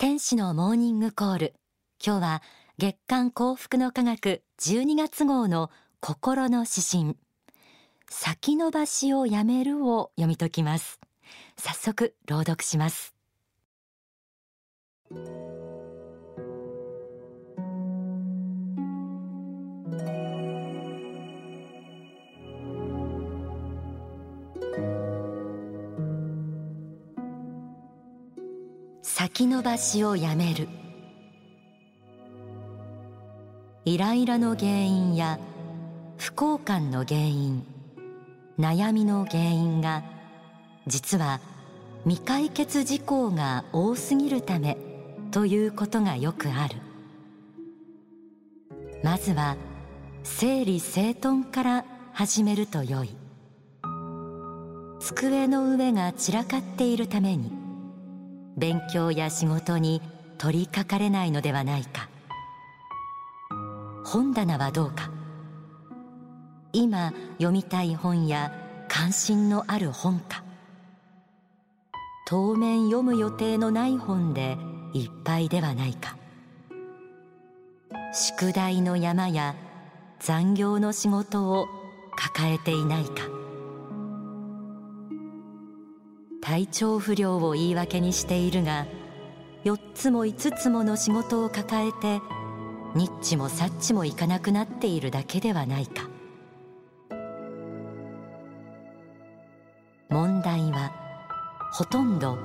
天使のモーニングコール。今日は月刊幸福の科学12月号の心の指針。先延ばしをやめるを読み解きます。早速朗読します。先延ばしをやめる。イライラの原因や不幸感の原因悩みの原因が実は未解決事項が多すぎるためということがよくある。まずは整理整頓から始めるとよい。机の上が散らかっているために勉強や仕事に取りかかれないのではないか。本棚はどうか。今読みたい本や関心のある本か。当面読む予定のない本でいっぱいではないか。宿題の山や残業の仕事を抱えていないか。体調不良を言い訳にしているが4つも5つもの仕事を抱えてニッチもサッチもいかなくなっているだけではないか。問題はほとんど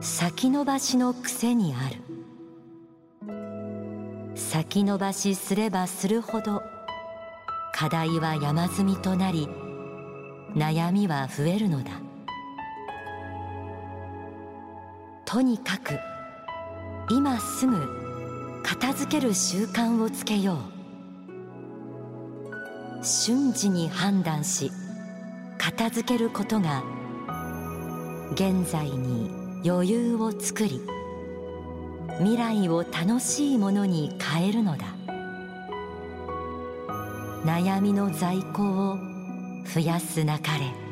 先延ばしの癖にある。先延ばしすればするほど課題は山積みとなり悩みは増えるのだ。とにかく今すぐ片付ける習慣をつけよう。瞬時に判断し片付けることが現在に余裕を作り未来を楽しいものに変えるのだ。悩みの在庫を増やすなかれ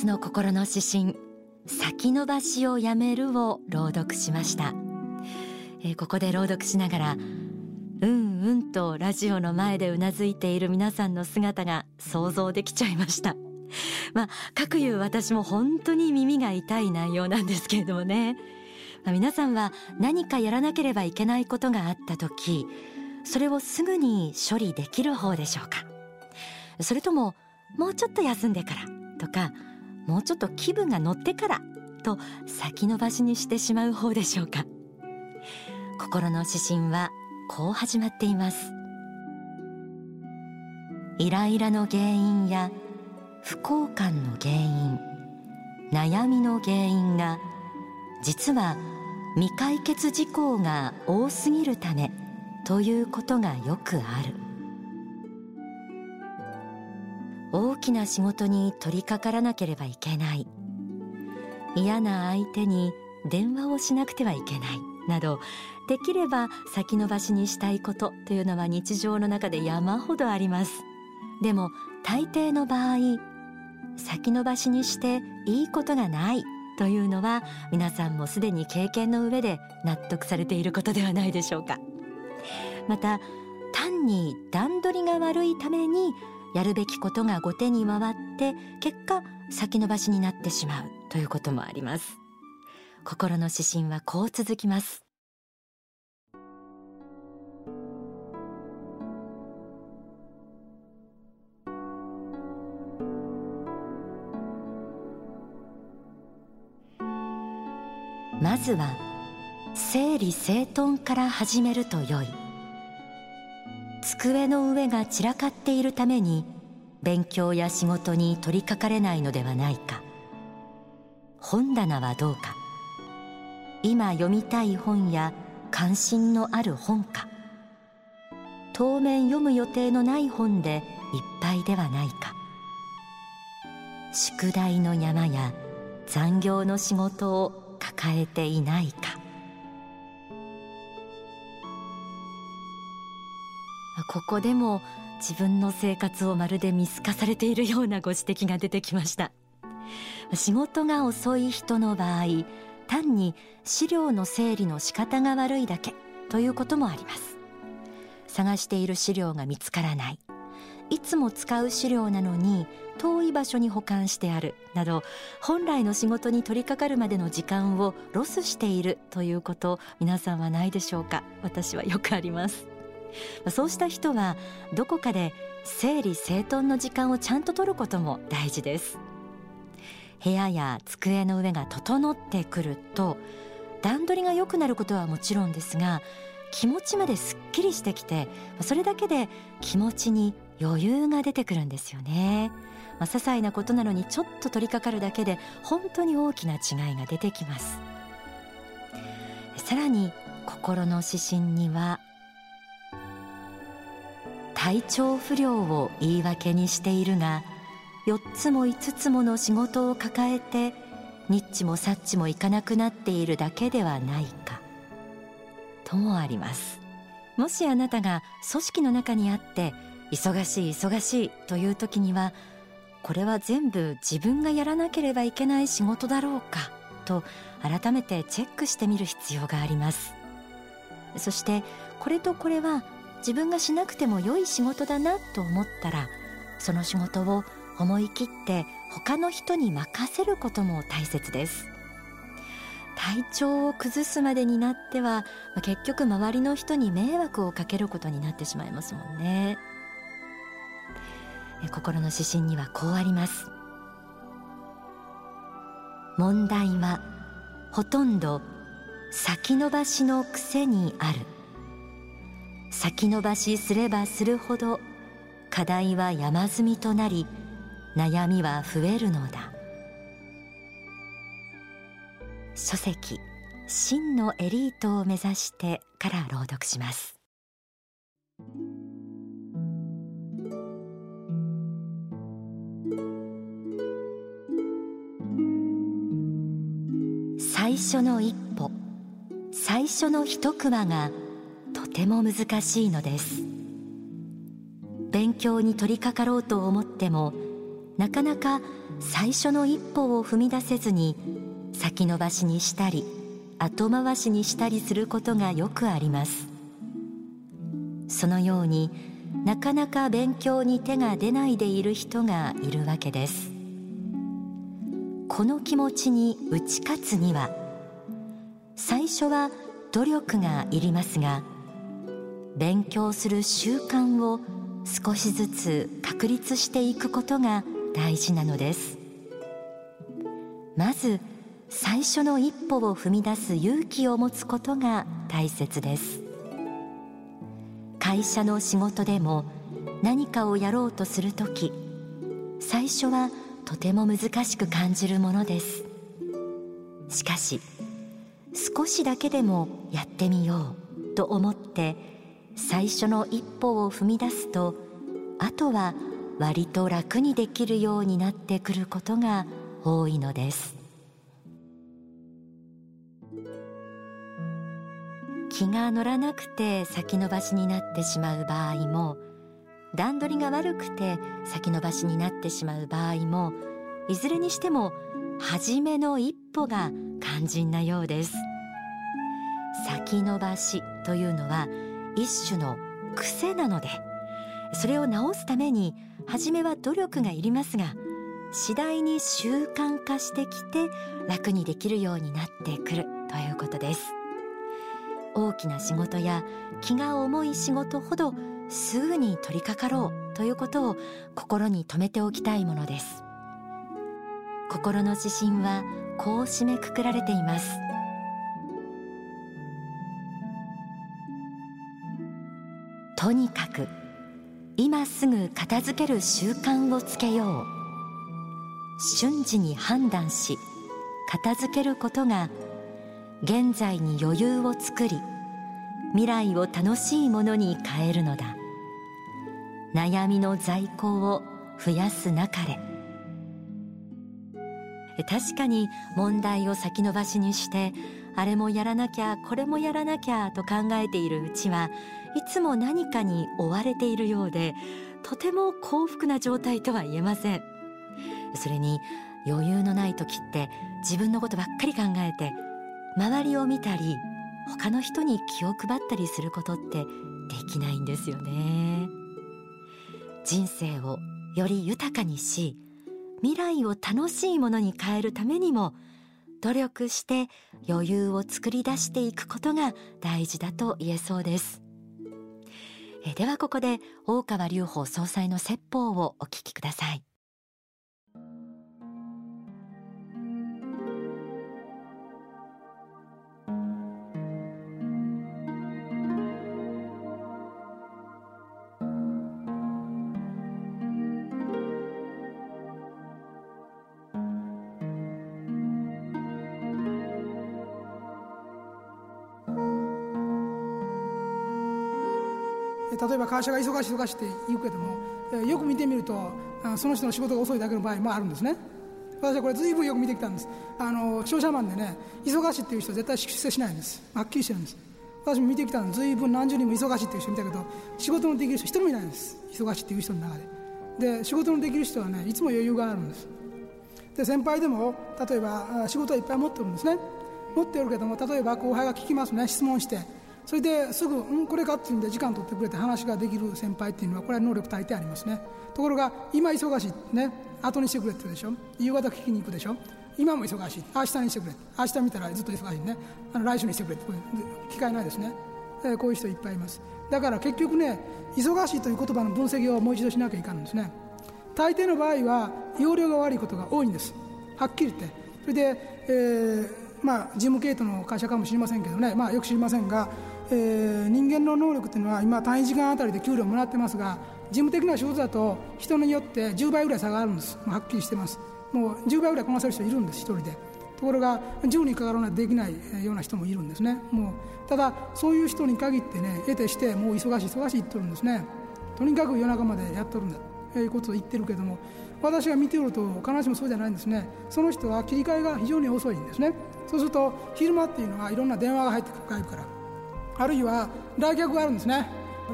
月の心の指針先延ばしをやめるを朗読しました、えー、ここで朗読しながらうんうんとラジオの前でうなずいている皆さんの姿が想像できちゃいました。まあ各いう私も本当に耳が痛い内容なんですけれどもね、まあ、皆さんは何かやらなければいけないことがあった時それをすぐに処理できる方でしょうか。それとももうちょっと休んでからとかもうちょっと気分が乗ってからと先延ばしにしてしまう方でしょうか。心の指針はこう始まっています。イライラの原因や不幸感の原因悩みの原因が実は未解決事項が多すぎるためということがよくある。大きな仕事に取り掛からなければいけない。嫌な相手に電話をしなくてはいけない。などできれば先延ばしにしたいことというのは日常の中で山ほどあります。でも大抵の場合先延ばしにしていいことがないというのは皆さんもすでに経験の上で納得されていることではないでしょうか。また単に段取りが悪いためにやるべきことが後手に回って結果先延ばしになってしまうということもあります。心の指針はこう続きます。まずは整理整頓から始めるとよい。机の上が散らかっているために勉強や仕事に取りかかれないのではないか。本棚はどうか。今読みたい本や関心のある本か。当面読む予定のない本でいっぱいではないか。宿題の山や残業の仕事を抱えていないか。ここでも自分の生活をまるで見透かされているようなご指摘が出てきました。仕事が遅い人の場合単に資料の整理の仕方が悪いだけということもあります。探している資料が見つからない。いつも使う資料なのに遠い場所に保管してあるなど本来の仕事に取り掛かるまでの時間をロスしているということ皆さんはないでしょうか？私はよくあります。そうした人はどこかで整理整頓の時間をちゃんと取ることも大事です。部屋や机の上が整ってくると段取りが良くなることはもちろんですが気持ちまですっきりしてきてそれだけで気持ちに余裕が出てくるんですよね、まあ、些細なことなのにちょっと取り掛かるだけで本当に大きな違いが出てきます。さらに心の指針には体調不良を言い訳にしているが4つも5つもの仕事を抱えてニッチもサッチもいかなくなっているだけではないか。ともあります。もしあなたが組織の中にあって忙しい忙しいという時にはこれは全部自分がやらなければいけない仕事だろうかと改めてチェックしてみる必要があります。そしてこれとこれは自分がしなくても良い仕事だなと思ったらその仕事を思い切って他の人に任せることも大切です。体調を崩すまでになっては結局周りの人に迷惑をかけることになってしまいますもんね。心の指針にはこうあります。問題はほとんど先延ばしの癖にある。先延ばしすればするほど課題は山積みとなり悩みは増えるのだ。書籍真のエリートを目指してから朗読します。最初の一歩最初の一句話がとても難しいのです。勉強に取り掛かろうと思ってもなかなか最初の一歩を踏み出せずに先延ばしにしたり後回しにしたりすることがよくあります。そのようになかなか勉強に手が出ないでいる人がいるわけです。この気持ちに打ち勝つには最初は努力がいりますが勉強する習慣を少しずつ確立していくことが大事なのです。まず最初の一歩を踏み出す勇気を持つことが大切です。会社の仕事でも何かをやろうとするとき最初はとても難しく感じるものです。しかし少しだけでもやってみようと思って最初の一歩を踏み出すとあとは割と楽にできるようになってくることが多いのです。気が乗らなくて先延ばしになってしまう場合も段取りが悪くて先延ばしになってしまう場合もいずれにしても初めの一歩が肝心なようです。先延ばしというのは一種の癖なのでそれを直すために初めは努力がいりますが次第に習慣化してきて楽にできるようになってくるということです。大きな仕事や気が重い仕事ほどすぐに取り掛かろうということを心に留めておきたいものです。心の指針はこう締めくくられています。とにかく今すぐ片付ける習慣をつけよう。瞬時に判断し片付けることが現在に余裕を作り未来を楽しいものに変えるのだ。悩みの在庫を増やすなかれ確かに問題を先延ばしにしてあれもやらなきゃこれもやらなきゃと考えているうちはいつも何かに追われているようでとても幸福な状態とは言えません。それに余裕のない時って自分のことばっかり考えて周りを見たり他の人に気を配ったりすることってできないんですよね。人生をより豊かにし未来を楽しいものに変えるためにも努力して余裕を作り出していくことが大事だと言えそうです。えではここで大川隆法総裁の説法をお聞きください。例えば会社が忙しい忙しいって言うけどもよく見てみるとその人の仕事が遅いだけの場合もあるんですね。私はこれ随分よく見てきたんです。あの商社マンでね忙しいっていう人は絶対出世しないんです。はっきりしてるんです。私も見てきたの随分何十人も忙しいっていう人見たけど仕事のできる人一人もいないんです。忙しいっていう人の中で。で仕事のできる人はねいつも余裕があるんです。で先輩でも例えば仕事はいっぱい持ってるんですね。持ってるけども例えば後輩が聞きますね質問して。それですぐ、うん、これかっていうんで時間取ってくれて話ができる先輩っていうのはこれは能力大抵ありますね。ところが今忙しいね後にしてくれって言うでしょ？夕方聞きに行くでしょ？今も忙しい。明日にしてくれ。明日見たらずっと忙しいね。あの来週にしてくれって機会ないですね。こういう人いっぱいいます。だから結局ね忙しいという言葉の分析をもう一度しなきゃいかんんですね。大抵の場合は容量が悪いことが多いんです。はっきり言ってそれで、えー、まあ事務系統の会社かもしれませんけどね。まあよく知りませんがえー、人間の能力というのは今単位時間あたりで給料もらってますが事務的な仕事だと人によって10倍ぐらい差があるんです。はっきりしてます。もう10倍ぐらいこなせる人いるんです1人で。ところが10人かかるのはできないような人もいるんですね。もうただそういう人に限ってね得てしてもう忙しい忙しい言ってるんですね。とにかく夜中までやっとるんだ。ということを言ってるけども私が見ておると必ずしもそうじゃないんですね。その人は切り替えが非常に遅いんですね。そうすると昼間っていうのはいろんな電話が入ってくる外部から。あるいは来客があるんですね。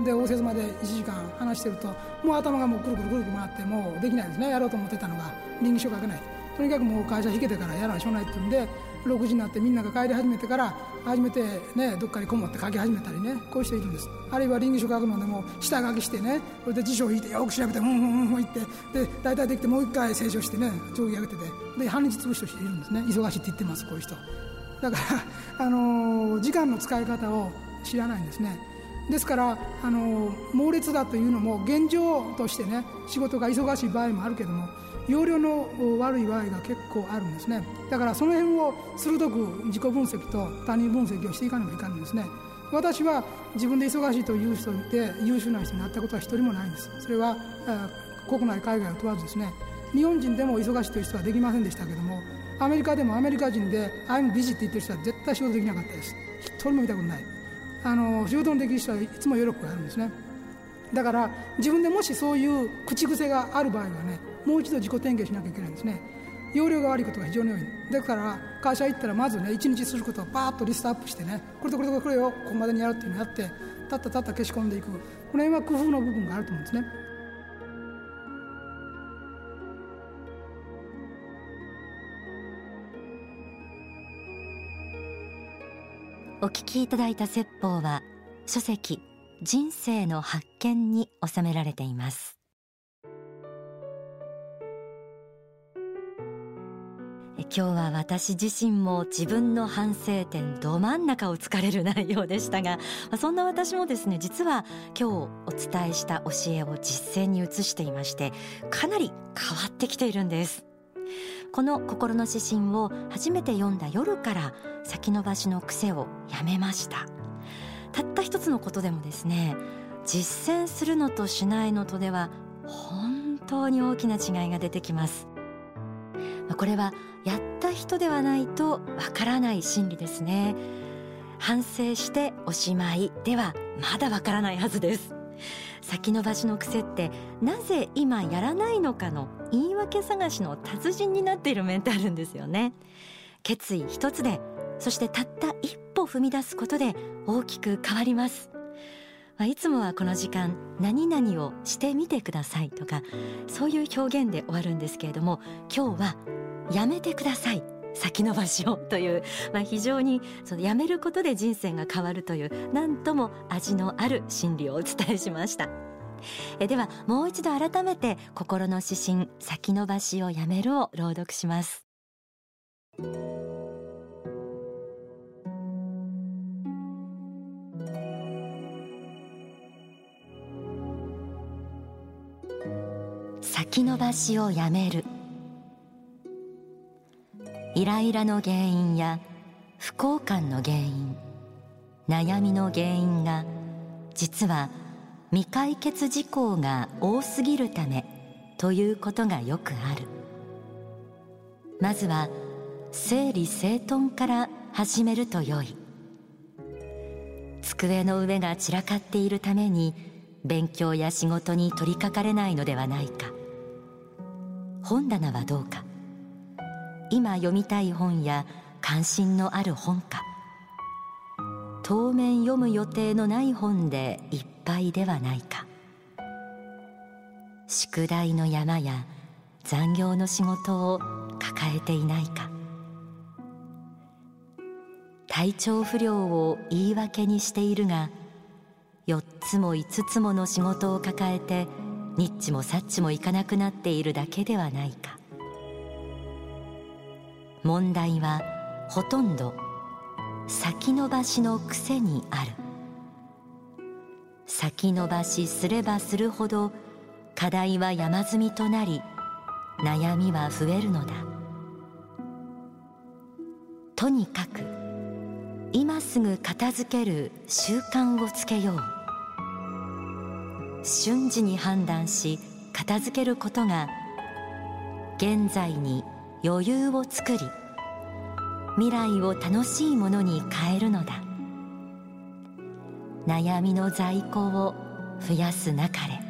で応接まで1時間話してるともう頭がもうくるくるくるくる回ってもうできないですね。やろうと思ってたのが臨時書書けない。とにかくもう会社引けてからやらなしょうないっていうんで6時になってみんなが帰り始めてから初めてねどっかにこもって書き始めたりねこういう人いるんです。あるいは臨議書書くのでも下書きしてねそれで辞書を引いてよく調べてうんうんうんふん言ってで大体できてもう一回清書してね定規上げててで半日潰しとしているんですね忙しいって言ってますこういう人だからあのー、時間の使い方を知らないんですねですからあの猛烈だというのも現状としてね仕事が忙しい場合もあるけども容量の悪い場合が結構あるんですね。だからその辺を鋭く自己分析と他人分析をしていかねばいかんんですね。私は自分で忙しいという人で優秀な人になったことは一人もないんです。それは国内海外を問わずですね。日本人でも忙しいという人はできませんでしたけどもアメリカでもアメリカ人で「I'm busy」って言ってる人は絶対仕事できなかったです。一人も見たことない。あの仕事のできる人はいつも喜びがあるんですね。だから自分でもしそういう口癖がある場合はねもう一度自己点検しなきゃいけないんですね。容量が悪いことが非常に多い。だから会社行ったらまずね一日することをパーッとリストアップしてねこれとこれとこれをここまでにやるっていうのをやってたったたった消し込んでいく。この辺は工夫の部分があると思うんですね。お聞きいただいた説法は書籍人生の発見に収められています。今日は私自身も自分の反省点ど真ん中を突かれる内容でしたがそんな私もですね実は今日お伝えした教えを実践に移していましてかなり変わってきているんです。この心の指針を初めて読んだ夜から先延ばしの癖をやめました。たった一つのことでもですね実践するのとしないのとでは本当に大きな違いが出てきます。これはやった人ではないとわからない心理ですね。反省しておしまいではまだわからないはずです。先延ばしの癖ってなぜ今やらないのかの言い訳探しの達人になっている面ってあるんですよね。決意一つでそしてたった一歩踏み出すことで大きく変わります。まあ、いつもはこの時間何々をしてみてくださいとかそういう表現で終わるんですけれども今日はやめてください。先延ばしをという、まあ、非常にそのやめることで人生が変わるという何とも味のある真理をお伝えしました。えではもう一度改めて心の指針先延ばしをやめるを朗読します。先延ばしをやめる。イライラの原因や不幸感の原因悩みの原因が実は未解決事項が多すぎるためということがよくある。まずは整理整頓から始めるとよい。机の上が散らかっているために勉強や仕事に取り掛かれないのではないか。本棚はどうか。今読みたい本や関心のある本か。当面読む予定のない本でいっぱいではないか。宿題の山や残業の仕事を抱えていないか。体調不良を言い訳にしているが4つも5つもの仕事を抱えてニッチもサッチもいかなくなっているだけではないか。問題はほとんど先延ばしの癖にある。先延ばしすればするほど課題は山積みとなり悩みは増えるのだ。とにかく今すぐ片付ける習慣をつけよう。瞬時に判断し片付けることが現在に余裕を作り未来を楽しいものに変えるのだ。悩みの在庫を増やすなかれ。